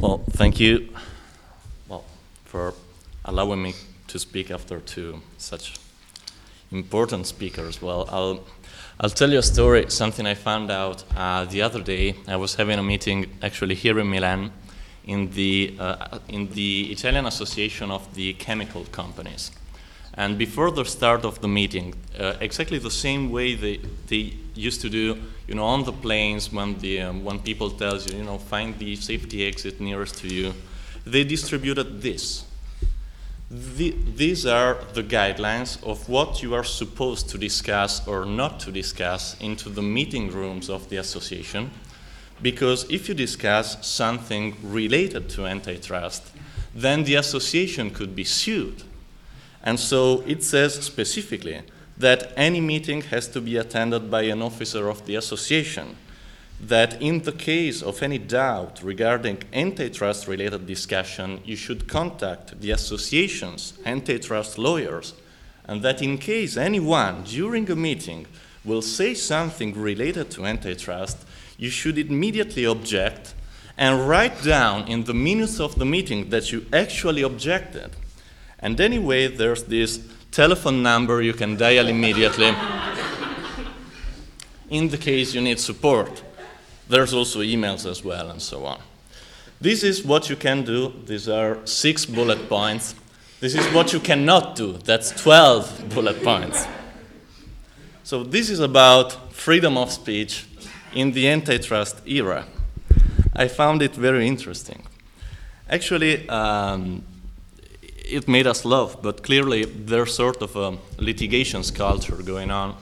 Well, thank you well, for allowing me to speak after two such important speakers. Well, I'll, I'll tell you a story, something I found out uh, the other day. I was having a meeting actually here in Milan in the, uh, in the Italian Association of the Chemical Companies. And before the start of the meeting, uh, exactly the same way they, they used to do, you know, on the planes when, the, um, when people tells you, you know, find the safety exit nearest to you, they distributed this. The, these are the guidelines of what you are supposed to discuss or not to discuss into the meeting rooms of the association because if you discuss something related to antitrust, then the association could be sued. And so it says specifically that any meeting has to be attended by an officer of the association, that in the case of any doubt regarding antitrust related discussion, you should contact the association's antitrust lawyers, and that in case anyone during a meeting will say something related to antitrust, you should immediately object and write down in the minutes of the meeting that you actually objected. And anyway, there's this telephone number you can dial immediately in the case you need support. There's also emails as well, and so on. This is what you can do. These are six bullet points. This is what you cannot do. That's 12 bullet points. So, this is about freedom of speech in the antitrust era. I found it very interesting. Actually, um, it made us laugh, but clearly there's sort of a litigations culture going on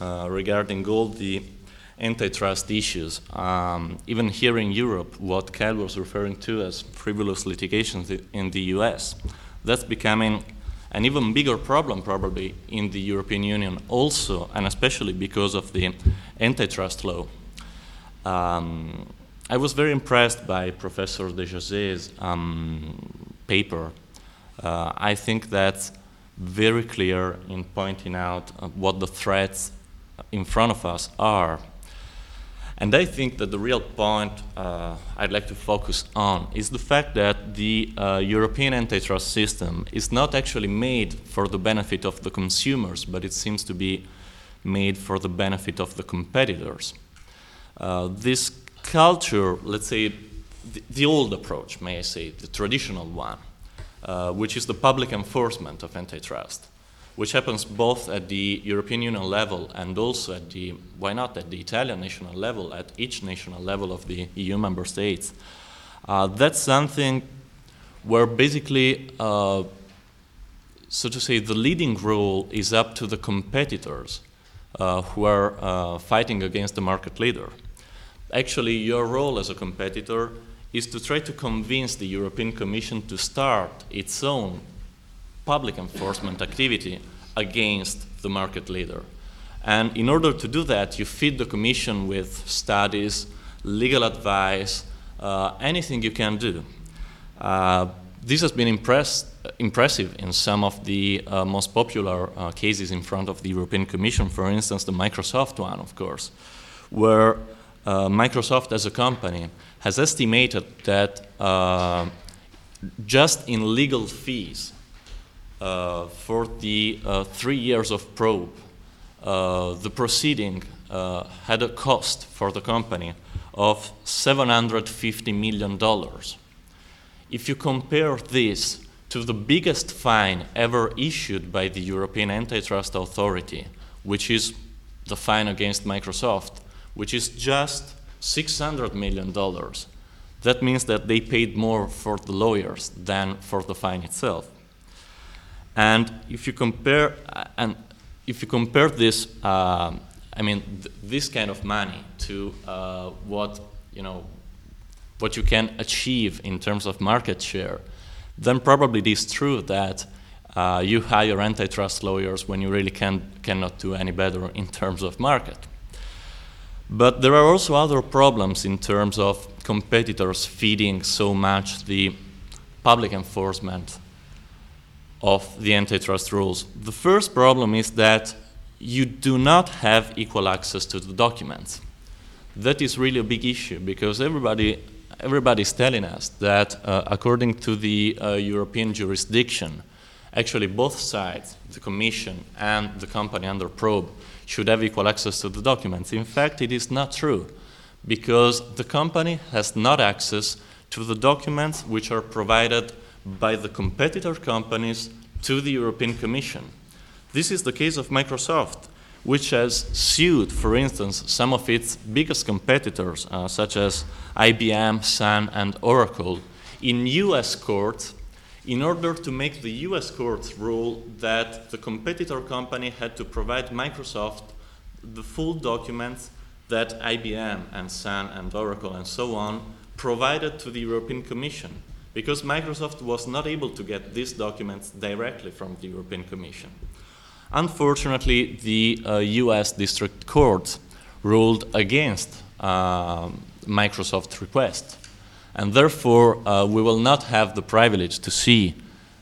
uh, regarding all the antitrust issues. Um, even here in Europe, what Cal was referring to as frivolous litigations in the US, that's becoming an even bigger problem probably in the European Union also, and especially because of the antitrust law. Um, I was very impressed by Professor Desjosets' um, paper. Uh, I think that's very clear in pointing out uh, what the threats in front of us are. And I think that the real point uh, I'd like to focus on is the fact that the uh, European antitrust system is not actually made for the benefit of the consumers, but it seems to be made for the benefit of the competitors. Uh, this culture, let's say, the, the, old approach, may I say, the traditional one, uh, which is the public enforcement of antitrust, which happens both at the European Union level and also at the, why not, at the Italian national level, at each national level of the EU member states. Uh, that's something where basically, uh, so to say, the leading role is up to the competitors uh, who are uh, fighting against the market leader actually your role as a competitor is to try to convince the European Commission to start its own public enforcement activity against the market leader. And in order to do that, you feed the Commission with studies, legal advice, uh, anything you can do. Uh, this has been impressive in some of the uh, most popular uh, cases in front of the European Commission, for instance, the Microsoft one, of course, where uh, Microsoft as a company has estimated that uh, just in legal fees uh, for the uh, three years of probe, uh, the proceeding uh, had a cost for the company of $750 million. If you compare this to the biggest fine ever issued by the European Antitrust Authority, which is the fine against Microsoft, which is just $600 million. That means that they paid more for the lawyers than for the fine itself. And if you compare, uh, and if you compare this, uh, I mean, th this kind of money to uh, what you know, what you can achieve in terms of market share, then probably it is true that uh, you hire antitrust lawyers when you really can cannot do any better in terms of market. But there are also other problems in terms of competitors feeding so much the public enforcement of the antitrust rules. The first problem is that you do not have equal access to the documents. That is really a big issue because everybody everybody's telling us that uh, according to the uh, European jurisdiction, actually both sides, the Commission and the company under probe, should have equal access to the documents. In fact, it is not true because the company has not access to the documents which are provided by the competitor companies to the European Commission. This is the case of Microsoft, which has sued, for instance, some of its biggest competitors, uh, such as IBM, Sun, and Oracle, in US courts in order to make the US courts rule that the competitor company had to provide Microsoft the full documents that IBM and Sun and Oracle and so on provided to the European Commission because Microsoft was not able to get these documents directly from the European Commission. Unfortunately, the uh, US District Court ruled against uh, Microsoft's request. And therefore, uh, we will not have the privilege to see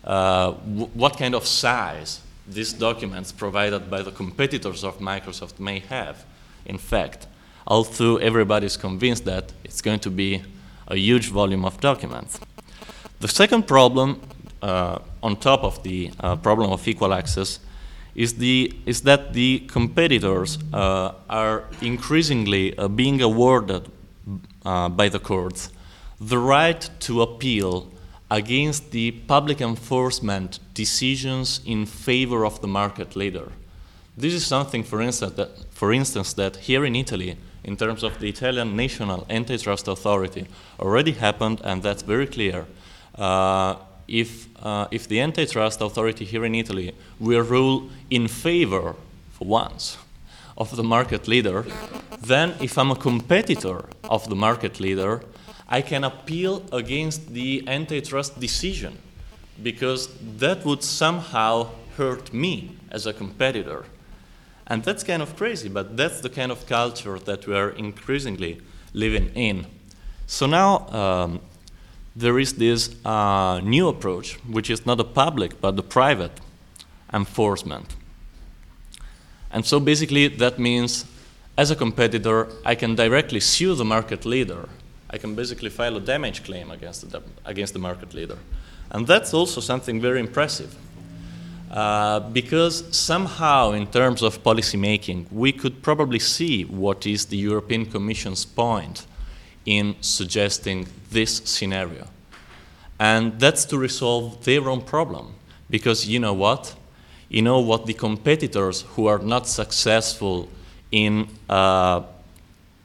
uh, what kind of size these documents provided by the competitors of Microsoft may have, in fact, although everybody is convinced that it's going to be a huge volume of documents. The second problem, uh, on top of the uh, problem of equal access, is, the, is that the competitors uh, are increasingly uh, being awarded by the courts the right to appeal against the public enforcement decisions in favor of the market leader. This is something, for instance, that, for instance, that here in Italy, in terms of the Italian National Antitrust Authority, already happened, and that's very clear. Uh, if, uh, if the antitrust authority here in Italy will rule in favor, for once, of the market leader, then if I'm a competitor of the market leader, I can appeal against the antitrust decision because that would somehow hurt me as a competitor. And that's kind of crazy, but that's the kind of culture that we are increasingly living in. So now um, there is this uh, new approach, which is not the public but the private enforcement. And so basically, that means as a competitor, I can directly sue the market leader. I can basically file a damage claim against the, against the market leader. And that's also something very impressive. Uh, because somehow, in terms of policy making, we could probably see what is the European Commission's point in suggesting this scenario. And that's to resolve their own problem. Because you know what? You know what the competitors who are not successful in uh,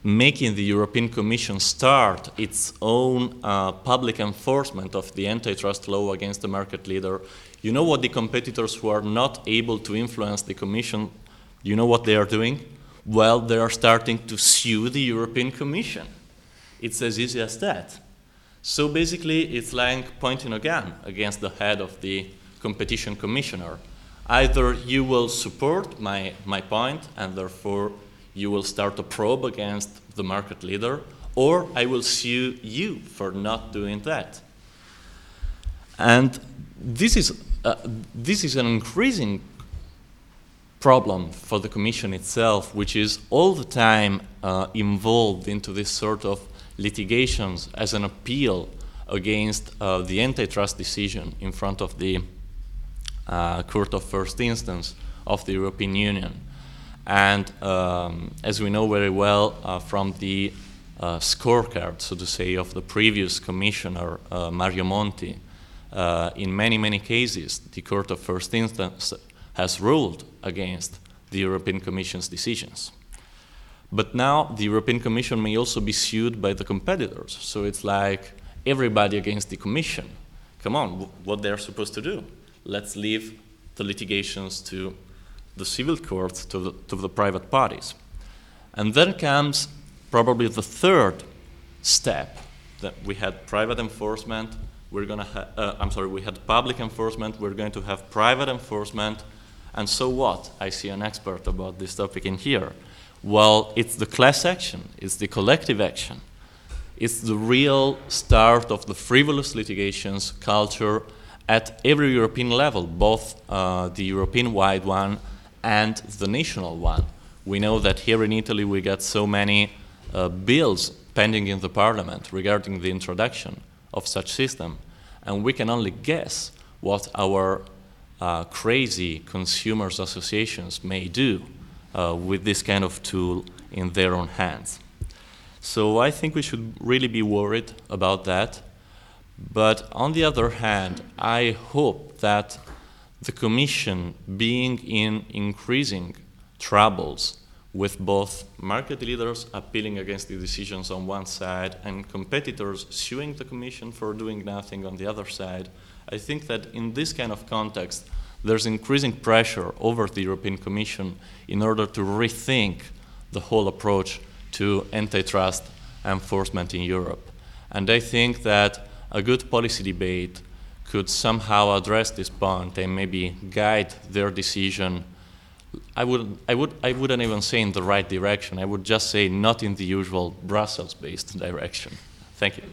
making the European Commission start its own uh, public enforcement of the antitrust law against the market leader, you know what the competitors who are not able to influence the Commission, you know what they are doing? Well, they are starting to sue the European Commission. It's as easy as that. So basically, it's like pointing a gun against the head of the competition commissioner. Either you will support my, my point and therefore you will start a probe against the market leader, or I will sue you for not doing that. And this is, uh, this is an increasing problem for the Commission itself, which is all the time uh, involved into this sort of litigations as an appeal against uh, the antitrust decision in front of the uh, Court of First Instance of the European Union. And um, as we know very well uh, from the uh, scorecard, so to say, of the previous commissioner, uh, Mario Monti, uh, in many, many cases, the Court of First Instance has ruled against the European Commission's decisions. But now the European Commission may also be sued by the competitors. So it's like everybody against the Commission. Come on, what they're supposed to do? Let's leave the litigations to the civil courts, to the, to the private parties. And then comes probably the third step that we had private enforcement, we're going to ha- uh, I'm sorry, we had public enforcement, we're going to have private enforcement, and so what? I see an expert about this topic in here. Well, it's the class action, it's the collective action. It's the real start of the frivolous litigations culture at every European level, both uh, the European wide one and the national one. We know that here in Italy we got so many uh, bills pending in the parliament regarding the introduction of such system, and we can only guess what our uh, crazy consumers associations may do uh, with this kind of tool in their own hands. So I think we should really be worried about that. But on the other hand, I hope that the Commission, being in increasing troubles with both market leaders appealing against the decisions on one side and competitors suing the Commission for doing nothing on the other side, I think that in this kind of context, there's increasing pressure over the European Commission in order to rethink the whole approach to antitrust enforcement in Europe. And I think that a good policy debate could somehow address this point and maybe guide their decision. I, would, I, would, I wouldn't even say in the right direction. I would just say not in the usual Brussels based direction. Thank you.